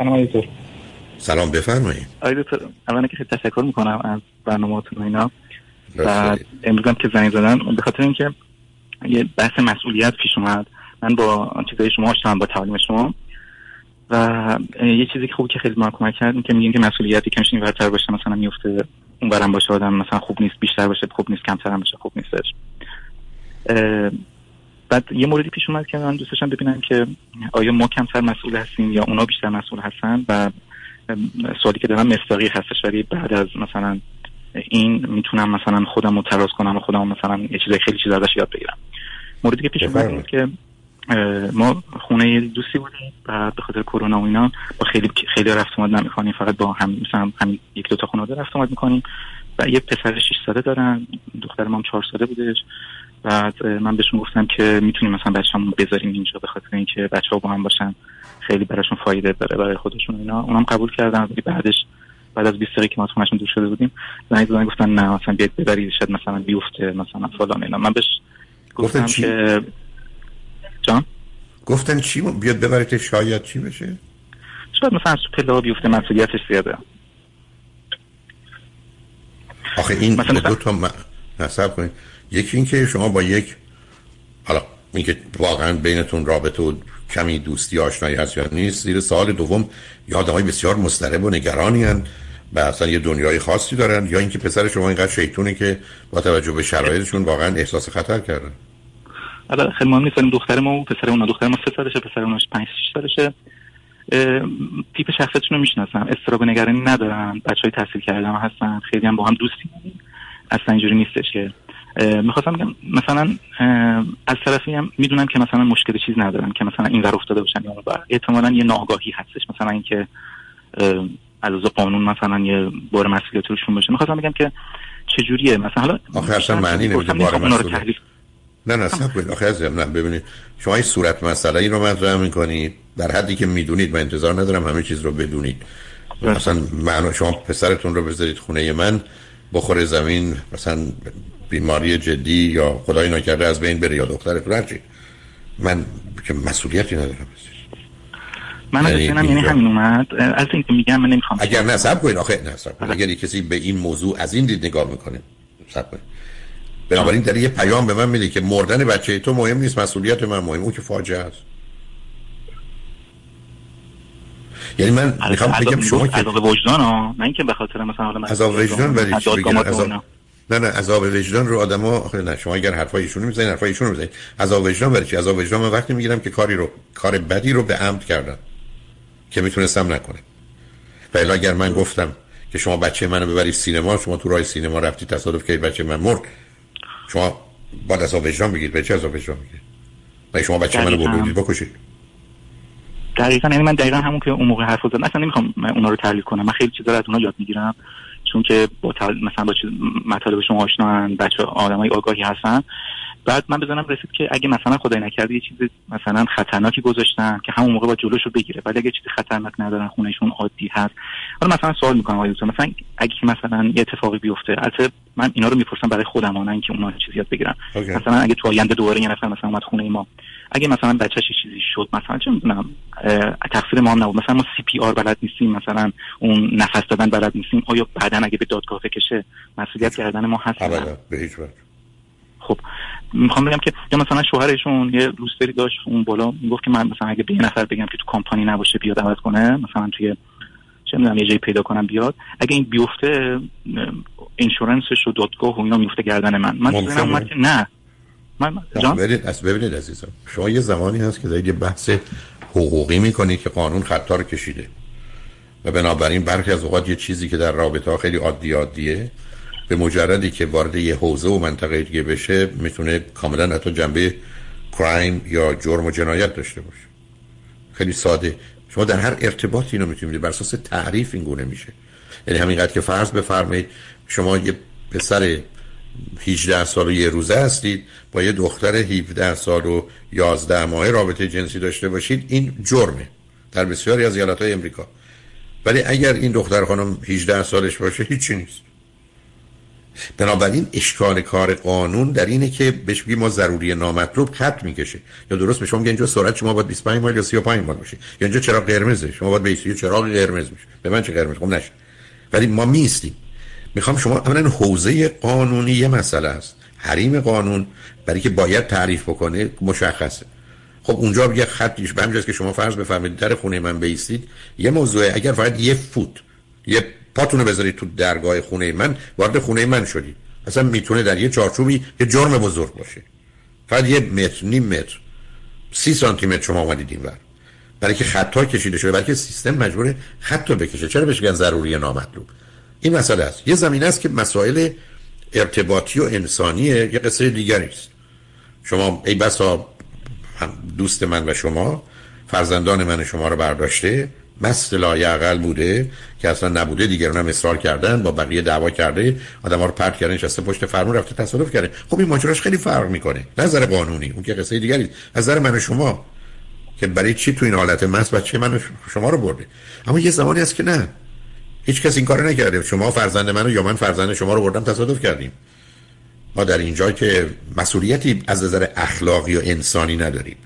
سلام سلام بفرمایید. آقای دکتر اولا که خیلی تشکر می‌کنم از برنامه‌تون و اینا. و امروز که زنگ زدن به خاطر اینکه یه بحث مسئولیت پیش اومد. من با چیزای شما آشنام با تعلیم شما. و یه چیزی که خوبی که خیلی ما کمک کرد این که میگین که مسئولیتی که این برتر باشه مثلا میفته اون برم باشه آدم مثلا خوب نیست بیشتر باشه خوب نیست کمتر هم باشه خوب نیستش. بعد یه موردی پیش اومد که من دوست داشتم ببینم که آیا ما کمتر مسئول هستیم یا اونا بیشتر مسئول هستن و سوالی که دارم مستاقی هستش ولی بعد از مثلا این می‌تونم مثلا خودم رو تراز کنم و خودم مثلا یه چیز خیلی چیز ازش یاد بگیرم. موردی که پیش اومد که ما خونه دوستی بودیم و به خاطر کرونا و اینا با خیلی خیلی رفت اومد نمی‌کنیم فقط با هم مثلا هم یک دو تا خانواده رفت اومد می‌کنیم و یه پسر 6 ساله دارن دختر هم 4 ساله بودش. بعد من بهشون گفتم که می‌تونیم مثلا بچه‌مون بذاریم اینجا به خاطر اینکه بچه‌ها با هم باشن خیلی براشون فایده داره برای خودشون اینا. اونم قبول کردن ولی بعدش بعد از 20 دقیقه که ما از خونهشون دور شده بودیم زنگ زدن گفتن نه مثلا بیاد ببرید شاید مثلا بیفته مثلا فلان اینا. من بهش گفتم که جان؟ گفتن چی؟ بیاد ببرید شاید چی بشه؟ شاید مثلا پله بیفته مسئولیتش زیاده. آخه این مثلا دو تا نصب کنید. یکی اینکه شما با یک حالا اینکه واقعا بینتون رابطه و کمی دوستی آشنایی هست یا نیست زیر سال دوم یا های بسیار مضطرب و نگرانی هن و اصلا یه دنیای خاصی دارن. یا اینکه پسر شما اینقدر شیطونه که با توجه به شرایطشون واقعا احساس خطر کردن. حالا خیلی مهم نیست. دختر ما و پسر اون دختر ما سه سالشه پسر اونش 5 6 سالشه. تیپ شخصیتشون رو می‌شناسم. استراب نگرانی ندارن. بچه های تحصیل کردن هستن. خیلی هم با هم دوستی اصلا اینجوری نیستش که می‌خواستم بگم مثلا از طرفی هم می‌دونم که مثلا مشکل چیز ندارم که مثلا این ور افتاده باشن یا اون احتمالا یه ناگاهی هستش مثلا اینکه از قانون مثلا یه بار مسئولیت روشون باشه. می‌خواستم بگم که چجوریه؟ مثلا حالا آخه اصلا معنی نمیده بار مسئولیت. نه نه سب کنید. آخه از نه ببینید. شما این صورت مسئله ای رو مطرح می‌کنید. در حدی که می‌دونید من انتظار ندارم همه چیز رو بدونید. مثلا من شما پسرتون رو بذارید خونه من بخوره زمین مثلا بیماری جدی یا خدای نکرده از بین بره یا دخترت هرچی. من که مسئولیتی ندارم. من از یعنی, یعنی همین اومد. از اینکه میگم من نمی‌خوام اگر نه سب آخه نه سب کنید اگر کسی به این موضوع از این دید نگاه می‌کنه سب کنید بنابراین در یه پیام به من میده که مردن بچه تو مهم نیست مسئولیت من مهم اون که فاجعه است. یعنی من می‌خوام بگم شما که عذاب وجدان ها نه اینکه به خاطر مثلا حالا عذاب وجدان ولی چی بگم؟ نه نه عذاب وجدان رو آدما نه شما اگر حرفای ایشونو می‌زنید حرفای ایشونو می‌زنید عذاب وجدان برای چی؟ عذاب وجدان من وقتی می‌گیرم که کاری رو کار بدی رو به عمد کردم که می‌تونستم نکنم. و اگر من گفتم که شما بچه منو ببرید سینما شما تو راه سینما رفتی تصادف کردید بچه من مرد شما با عذاب وجدان بگید به چه عذاب وجدان میگید و شما بچه منو بردید بکشید. دقیقا یعنی من دقیقا همون که اون موقع حرف زدم. اصلا نمی‌خوام اونا رو تحلیل کنم. من خیلی چیزا از اونا یاد می‌گیرم. چون که با مثلا با مطالب شما آشنا بچه آدمای آگاهی هستن. بعد من بزنم رسید که اگه مثلا خدای نکرده یه چیز مثلا خطرناکی گذاشتن که همون موقع با جلوشو بگیره. ولی اگه چیزی خطرناک ندارن خونهشون عادی هست. حالا مثلا سوال می‌کنم آقای مثلا اگه مثلا یه اتفاقی بیفته البته من اینا رو می‌پرسم برای خودم نه اینکه اونا چیزی یاد بگیرن. مثلا اگه تو آینده دوباره یه نفر مثلا اومد خونه ما اگه مثلا بچه‌ش چیزی شد مثلا چه می‌دونم تقصیر ما هم نبود. مثلا ما سی پی آر بلد نیستیم مثلا اون نفس دادن بلد نیستیم آیا بعدا اگه به دادگاه بکشه مسئولیت کردن ما هست به هیچ خب می‌خوام بگم که یا مثلا شوهرشون یه روستری داشت اون بالا می‌گفت که من مثلا اگه به یه نفر بگم که تو کمپانی نباشه بیاد عوض کنه مثلا توی چه می‌دونم یه جایی پیدا کنم بیاد. اگه این بیفته اینشورنسش و دادگاه و اینا میفته گردن من. من اومد که نه. من جان؟ ببینید از ببینید عزیزم شما یه زمانی هست که دارید یه بحث حقوقی می‌کنید که قانون خطا رو کشیده. و بنابراین برخی از اوقات یه چیزی که در رابطه ها خیلی عادی عادیه به مجردی که وارد یه حوزه و منطقه دیگه بشه می‌تونه کاملا حتی جنبه کرایم یا جرم و جنایت داشته باشه. خیلی ساده. شما در هر ارتباطی اینو می‌تونید بر اساس تعریف این گونه میشه. یعنی همینقدر که فرض بفرمایید شما یه پسر 18 سال و یه روزه هستید با یه دختر 17 سال و 11 ماه رابطه جنسی داشته باشید این جرمه در بسیاری از ایالت‌های امریکا. ولی اگر این دختر خانم 18 سالش باشه هیچی نیست. بنابراین اشکال کار قانون در اینه که بهش بگیم ما ضروری نامطلوب خط می‌کشه. یا درست به شما میگه اینجا سرعت شما باید 25 مایل یا 35 مایل باشه. یا اینجا چراغ قرمزه. شما باید بیستی چراغ قرمز میشه. به من چه قرمز؟ خب نشه. ولی ما میستیم می‌خوام شما اولا حوزه قانونی یه مسئله است حریم قانون برای که باید تعریف بکنه مشخصه. خب اونجا یه خطیش به همجاست که شما فرض بفرمایید در خونه من بیستید. یه موضوع اگر فقط یه فوت یه پاتونو بذارید تو درگاه خونه من وارد خونه من شدید اصلا می‌تونه در یه چارچوبی یه جرم بزرگ باشه. فقط یه متر نیم متر سی سانتی متر شما اومدید این برای که خطا کشیده شده برای که سیستم مجبور خطا بکشه. چرا بهش میگن ضروری نامطلوب؟ این مسئله است. یه زمینه است که مسائل ارتباطی و انسانیه یه قصه دیگری است. شما ای بسا دوست من و شما فرزندان من شما رو برداشته مست لایعقل بوده که اصلا نبوده. دیگران هم اصرار کردن با بقیه دعوا کرده. آدم ها رو پرت کردن نشسته پشت فرمون رفته تصادف کرده. خب این ماجراش خیلی فرق می‌کنه. نظر قانونی اون که قصه دیگری نظر من و شما که برای چی تو این حالت مست بچه من شما رو برده؟ اما یه زمانی هست که نه. هیچ کس این کارو نکرده. شما فرزند منو یا من فرزند شما رو بردم تصادف کردیم. ما در اینجا که مسئولیتی از نظر اخلاقی و انسانی نداریم.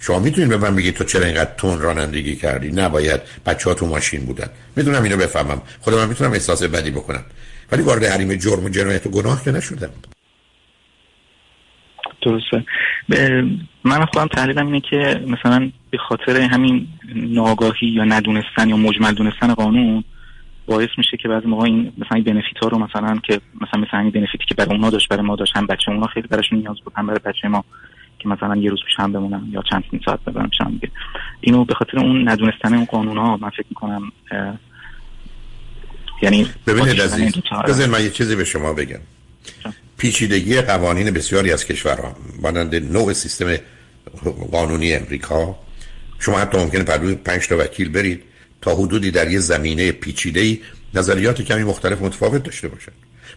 شما می‌تونید به من بگید تو چرا اینقدر تون رانندگی کردی؟ نباید بچه ها تو ماشین بودن. می‌دونم اینو بفهمم. خودم من می‌تونم احساس بدی بکنم. ولی وارد حریم جرم و جنایت و گناه که نشدم. درسته. من خودم تحلیلم اینه که مثلا به خاطر همین ناگاهی یا ندونستن یا مجمل دونستن قانون باعث میشه که بعضی موقع این مثلا این بنفیت ها رو مثلا که مثلا مثلا این بنفیتی که برای اونا داشت برای ما داشت هم بچه اونا خیلی براشون نیاز بود هم برای بچه ما که مثلا یه روز پیش هم بمونم یا چند ساعت ببرم چند دیگه. اینو به خاطر اون ندونستن اون قانون ها من فکر می‌کنم یعنی ببینید عزیز بذار من یه چیزی به شما بگم. پیچیدگی قوانین بسیاری از کشورها مانند نوع سیستم قانونی امریکا شما حتی ممکنه پردوز پنج تا وکیل برید تا حدودی در یه زمینه پیچیده نظریات کمی مختلف متفاوت داشته باشن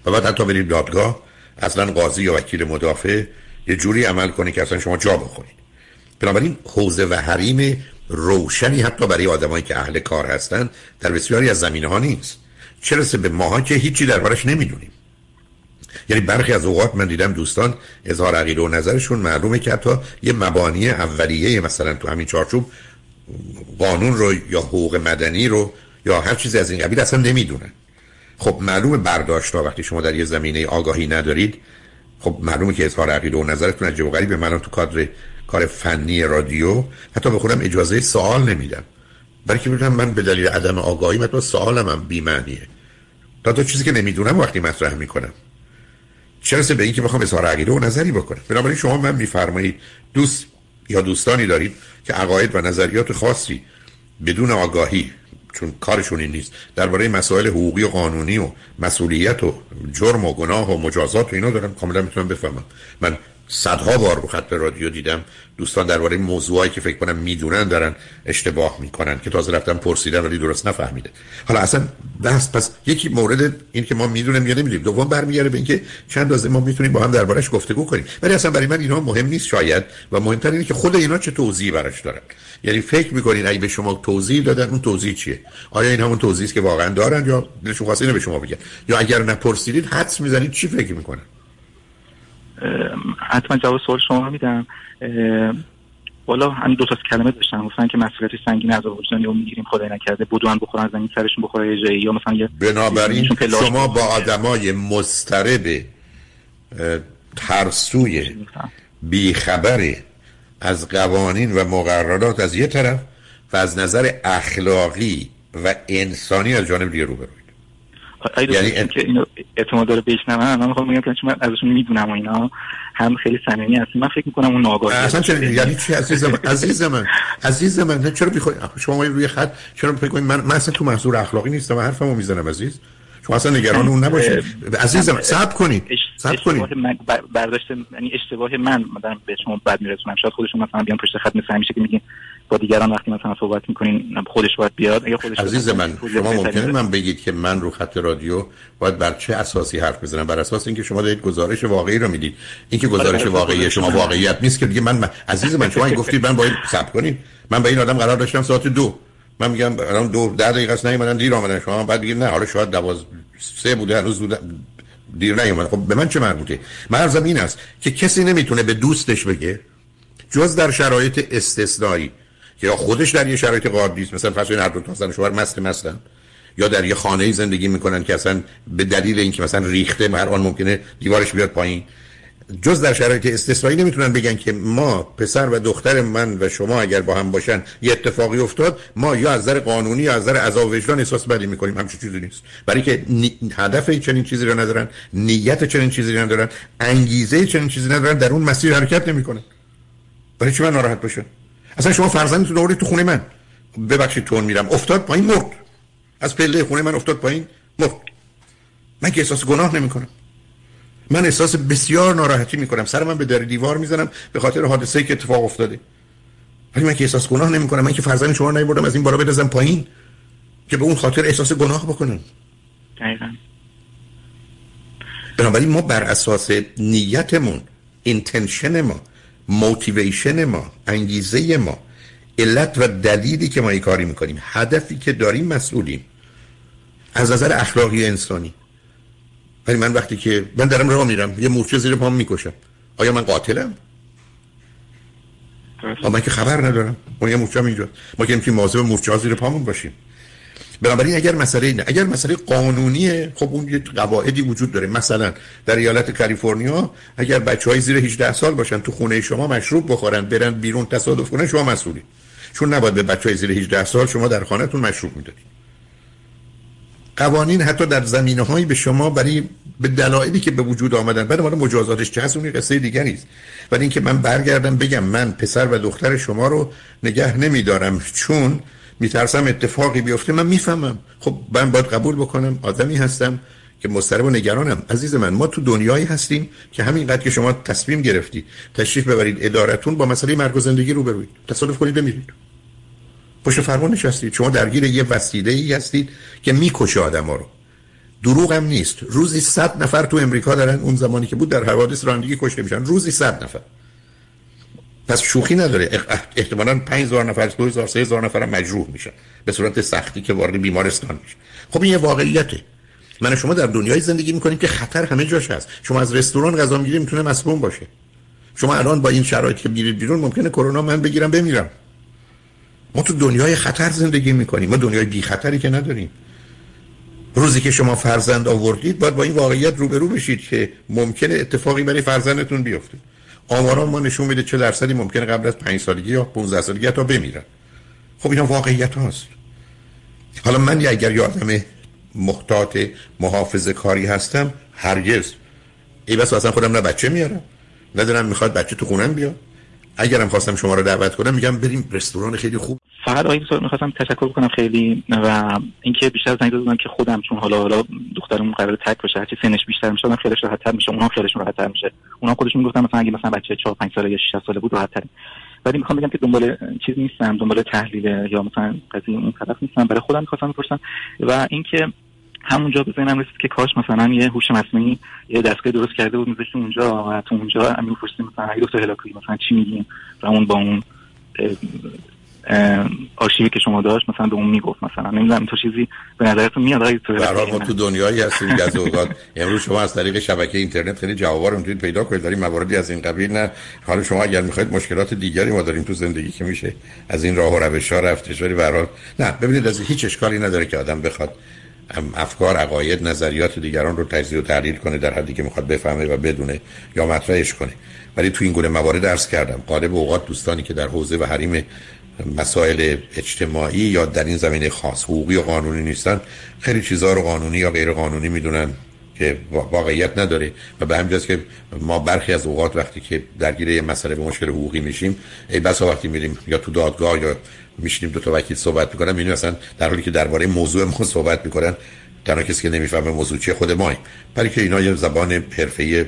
و بعد حتی برید دادگاه اصلا قاضی یا وکیل مدافع یه جوری عمل کنه که اصلا شما جا بخورید. بنابراین حوزه و حریم روشنی حتی برای آدمایی که اهل کار هستن در بسیاری از زمینه ها نیست چرا به ماها که هیچی دربارش نمی‌دونیم. یعنی برخی از اوقات من دیدم دوستان اظهار عقیده و نظرشون معلومه که حتی یه مبانی اولیه مثلا تو همین چارچوب قانون رو یا حقوق مدنی رو یا هر چیزی از این قبیل اصلا نمی‌دونن. خب معلومه برداشت وقتی شما در یه زمینه آگاهی ندارید خب معلومه که اظهار عقیده و نظرتون عجب و غریبه من تو کادر کار فنی رادیو حتی به خودم اجازه سوال نمیدم. برای که بدونم من به دلیل عدم آگاهی مثلا سوالم هم بی معنیه تا تو چیزی که نمی‌دونم وقتی مطرح می‌کنم. چرا به اینکه بخوام اظهار عقیده و نظری بکنم؟ بنابراین شما من میفرمایید دوست یا دوستانی دارید که عقاید و نظریات خاصی بدون آگاهی چون کارشون این نیست. درباره مسائل حقوقی و قانونی و مسئولیت و جرم و گناه و مجازات و اینا دارم کاملا می‌تونم بفهمم. من صدها بار رو خط رادیو دیدم. دوستان درباره موضوعایی که فکر کنم می‌دونن دارن اشتباه می‌کنن که تازه رفتن پرسیدن ولی درست نفهمیده. حالا اصلا بحث پس یکی مورد این که ما می‌دونیم یا نمی‌دونیم دوم برمیگرده به اینکه چند اندازه ما می‌تونیم با هم دربارش گفتگو کنیم. ولی اصلا برای من اینا مهم نیست شاید و مهمتر اینه که خود اینا چه توضیحی براش دارن. یعنی فکر می‌کنین اگه به شما توضیح دادن اون توضیح چیه؟ آیا این همون توضیحی که واقعا دارن یا دلشون خواسته به شما بگن؟ یا اگر نپرسیدید حدس می‌زنید چی فکر می‌کنن؟ حتما جواب سوال شما میدم. والا همین دو تا کلمه داشتن گفتن که مسئولیت سنگین از وجدانی رو می‌گیریم خدای نکرده. بدون بخورن زمین سرشون بخوره جایی. یا مثلا یه بنابراین شما با آدمای مسترب ترسوی بیخبر از قوانین و مقررات از یه طرف و از نظر اخلاقی و انسانی از جانب دیگه روبروید یعنی که اینو اعتماد داره بشنون من می‌خوام بگم که من ازشون می‌دونم و اینا هم خیلی صمیمی هستیم. من فکر می‌کنم اون ناگاهی اصلا چرا یعنی چی؟ عزیز من عزیز من عزیز من چرا بخوای شما روی خط چرا فکر من من اصلا تو محضور اخلاقی نیستم حرفمو می‌زنم عزیز. شما اصلا نگران اون نباشید. عزیزم صبر کنید. صبر کنید. من برداشت یعنی اشتباه من من به شما بد میرسونم. شاید خودشون مثلا بیان پشت خط مثل همیشه که میگین با دیگران وقتی مثلا صحبت می‌کنین خودش باید بیاد. اگه خودش عزیز من شما ممکنه من بگید که من رو خط رادیو باید بر چه اساسی حرف بزنم؟ بر اساس اینکه شما دارید گزارش واقعی رو می‌دید. اینکه گزارش واقعی شما واقعیت نیست که دیگه من, عزیز من شما این گفتید من باید صبر کنید من با این آدم قرار داشتم ساعت دو. من میگم الان دو ده دقیقه است نیومدن دیر آمدن. شما بعد بگید نه حالا شاید 12 سه بوده هنوز دیر نیومد. خب به من چه مربوطه؟ مرزم این است که کسی نمی‌تونه به دوستش بگه جز در شرایط استثنایی. یا خودش در یه شرایط قاعدی است مثلا فرض هر دو تا زن شوهر مست مستن. یا در یه خانه زندگی می‌کنن که اصلا به دلیل اینکه مثلا ریخته هر آن ممکنه دیوارش بیاد پایین. جز در شرایط استثنایی نمی‌تونن بگن که ما پسر و دختر من و شما اگر با هم باشن یه اتفاقی افتاد ما یا از نظر قانونی یا از نظر عذاب وجدان احساس بدی می‌کنیم. همچین چیزی نیست. برای که هدف چنین چیزی رو ندارن نیت چنین چیزی رو ندارن انگیزه چنین چیزی ندارن در اون مسیر حرکت نمی‌کنن. برای چی من ناراحت باشم؟ اصلا شما فرزندتون آوردید تو خونه من. ببخشید تون میرم. افتاد پایین مرد. از پله خونه من افتاد پایین مرد. من که احساس گناه نمی‌کنم. من احساس بسیار ناراحتی می‌کنم. سر من به در دیوار می‌زنم به خاطر حادثه که اتفاق افتاده. ولی من که احساس گناه نمی‌کنم. من که فرزند شما نیوردم از این بالا بدازم پایین که به اون خاطر احساس گناه بکنم. دقیقا. بنابراین ما بر اساس نیتمون اینتنشن ما موتیویشن ما انگیزه ما علت و دلیلی که ما این کاری می‌کنیم هدفی که داریم مسئولیم. از نظر اخلاقی انسانی. ولی من وقتی که من دارم راه میرم یه مورچه زیر پام می‌کشم. آیا من قاتلم؟ من که خبر ندارم. اون یه مورچه اینجا. ما که نمی‌تونیم مواظب مورچه زیر پامون باشیم. بنابراین اگر مسئله اینه اگر مسئله قانونیه خب اون یه قواعدی وجود داره. مثلا در ایالت کالیفرنیا اگر بچه های زیر 18 سال باشن تو خونه شما مشروب بخورن برن بیرون تصادف کنن شما مسئولی. چون نباید به بچه های زیر 18 سال شما در خانهتون مشروب می‌دادید. قوانین حتی در زمینه هایی به شما برای به دلایلی که به وجود آمدن بعد مال مجازاتش چه هست اون قصه دیگری است. ولی اینکه من برگردم بگم من پسر و دختر شما رو نگه نمیدارم. چون میترسم اتفاقی بیفته. من می‌فهمم. خب من باید قبول بکنم. آدمی هستم که مضطرب و نگرانم. عزیز من ما تو دنیایی هستیم که همینقدر که شما تصمیم گرفتی تشریف ببرید ادارتون با مسئله مرگ و زندگی رو بروید. تصادف کنید بمیرید. پشت فرمان نشستید. شما درگیر یه وسیله ای هستید که می‌کشه آدم ها رو. دروغ هم نیست. روزی صد نفر تو امریکا دارن اون زمانی که بود در حوادث رانندگی کشته میشن. روزی صد نفر. پس شوخی نداره. احتمالاً 5000 نفر 2000 3000 نفر مجروح میشن. به صورت سختی که وارد بیمارستان میشه خب این یه واقعیته. من شما در دنیای زندگی می‌کنیم که خطر همه جاش هست. شما از رستوران غذا می‌گیرید می‌تونه مسموم باشه. شما الان با این شرایط که میرید بیرون ممکنه کرونا من بگیرم بمیرم. ما تو دنیای خطر زندگی می‌کنیم. ما دنیای بی خطری که نداریم. روزی که شما فرزند آوردید باید با این واقعیت روبرو بشید که ممکنه اتفاقی برای فرزندتون بیفته. آماران ما نشون میده چه درصدی ممکنه قبل از 5 سالگی یا 15 سالگی تا بمیرن. خب اینا واقعیت هاست. حالا من اگر یادم محتاط محافظ کاری هستم هرگز. ای بس اصلا خودم نه بچه میارم. ندارم می‌خواد بچه تو خونم بیاد. اگرم خواستم شما رو دعوت کنم میگم بریم رستوران خیلی خوب. فقط آقای دکتر می‌خواستم تشکر کنم خیلی و اینکه بیشتر زنگ دادم که خودم چون حالا حالا دخترمون قرار تک بشه هرچی سنش بیشتر میشه آدم خیلیش راحت‌تر میشه اونها خیلیشون راحت‌تر میشه. اونها خودشون می‌گفتن مثلا اگه مثلا بچه 4 5 ساله یا 6 ساله بود راحت‌تر ولی می‌خوام بگم که دنبال چیز نیستم دنبال تحلیل یا مثلا قضیه اون طرف نیستم. برای خودم می‌خواستم بپرسم و اینکه همونجا به ذهنم رسید که کاش مثلا یه هوش مصنوعی یه دستگاه درست کرده بود میذاشتیم اونجا و تو اونجا همین پرسیدیم مثلا اگه دکتر هلاکویی مثلا چی میگیم و اون با اون آرشیوی که شما داشت مثلا به اون می‌گفت مثلا. نمی‌دونم تو چیزی به نظرتون میاد آقای تو ما تو دنیایی هستیم که از اوقات. امروز شما از طریق شبکه اینترنت خیلی جوابا رو می‌تونید پیدا کنید. داریم مواردی از این قبیل نه. حالا شما اگر می‌خواید مشکلات دیگری ما داریم تو زندگی که میشه از این راه و روش ها رفتش. ولی به نه ببینید از هیچ اشکالی نداره که آدم بخواد افکار عقاید نظریات دیگران رو تجزیه و تحلیل کنه در حدی که می‌خواد بفهمه و بدونه یا مطرحش کنه. ولی تو این گونه موارد درس کردم غالب اوقات دوستانی که در حوزه و حریم مسائل اجتماعی یا در این زمینه خاص حقوقی و قانونی نیستن خیلی چیزها رو قانونی یا غیر قانونی می‌دونن. که واقعیت نداره و به همین که ما برخی از اوقات وقتی که درگیر یه مسئله به مشکل حقوقی میشیم ای بسا وقتی میریم یا تو دادگاه یا میشینیم دو تا وکیل صحبت می‌کنن می‌بینیم مثلا در حالی که درباره موضوع ما صحبت می‌کنن تنها کسی که نمی‌فهمه موضوع چیه خود ما برای که اینا یه زبان حرفه‌ای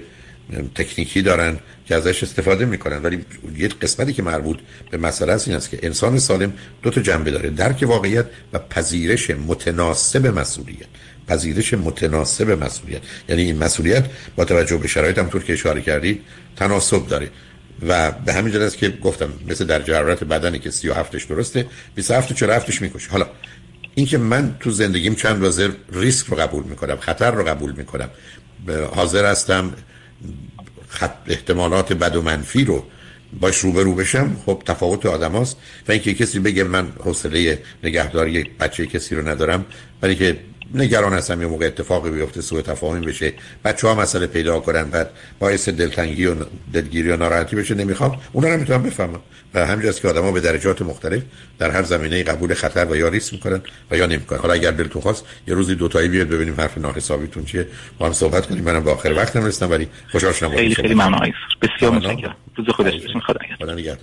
تکنیکی دارن که ازش استفاده می‌کنن. ولی یه قسمتی که مربوط به مسئله است این است که انسان سالم دو تا جنبه داره. درک واقعیت و پذیرش متناسب مسئولیت. پذیرش متناسب مسئولیت. یعنی این مسئولیت با توجه به شرایط طور که اشاره کردید تناسب داره. و به همین جهت است که گفتم مثل در جرارت بدنی که 37 درسته 27 و 47 می‌کشه؟ حالا اینکه من تو زندگیم چند وزر ریسک رو قبول می‌کنم خطر رو قبول می‌کنم حاضر هستم خط احتمالات بد و منفی رو باش روبرو بشم خب تفاوت آدم هاست و اینکه کسی بگه من حوصله نگهداری بچه کسی رو ندارم ولی که نگران هستم یه موقع اتفاقی بیفته سوء تفاهمی بشه. بچه ها مسئله پیدا کنن بعد باعث دلتنگی و دلگیری و ناراحتی بشه. نمی‌خوام. اونا رو می‌تونم بفهمم. و همینجاست که آدما به درجات مختلف در هر زمینه قبول خطر و یا ریسک می‌کنن و یا نمی‌کنن. حالا اگر دلتون خواست یه روزی دو تایی بیاد ببینیم حرف ناحسابیتون چیه. با هم صحبت کنیم. منم به آخر وقتم رسیدم ولی خوشحال شدم خیلی خیلی ممنون. بسیار متشکرم. روز خودش خدا نگهدار.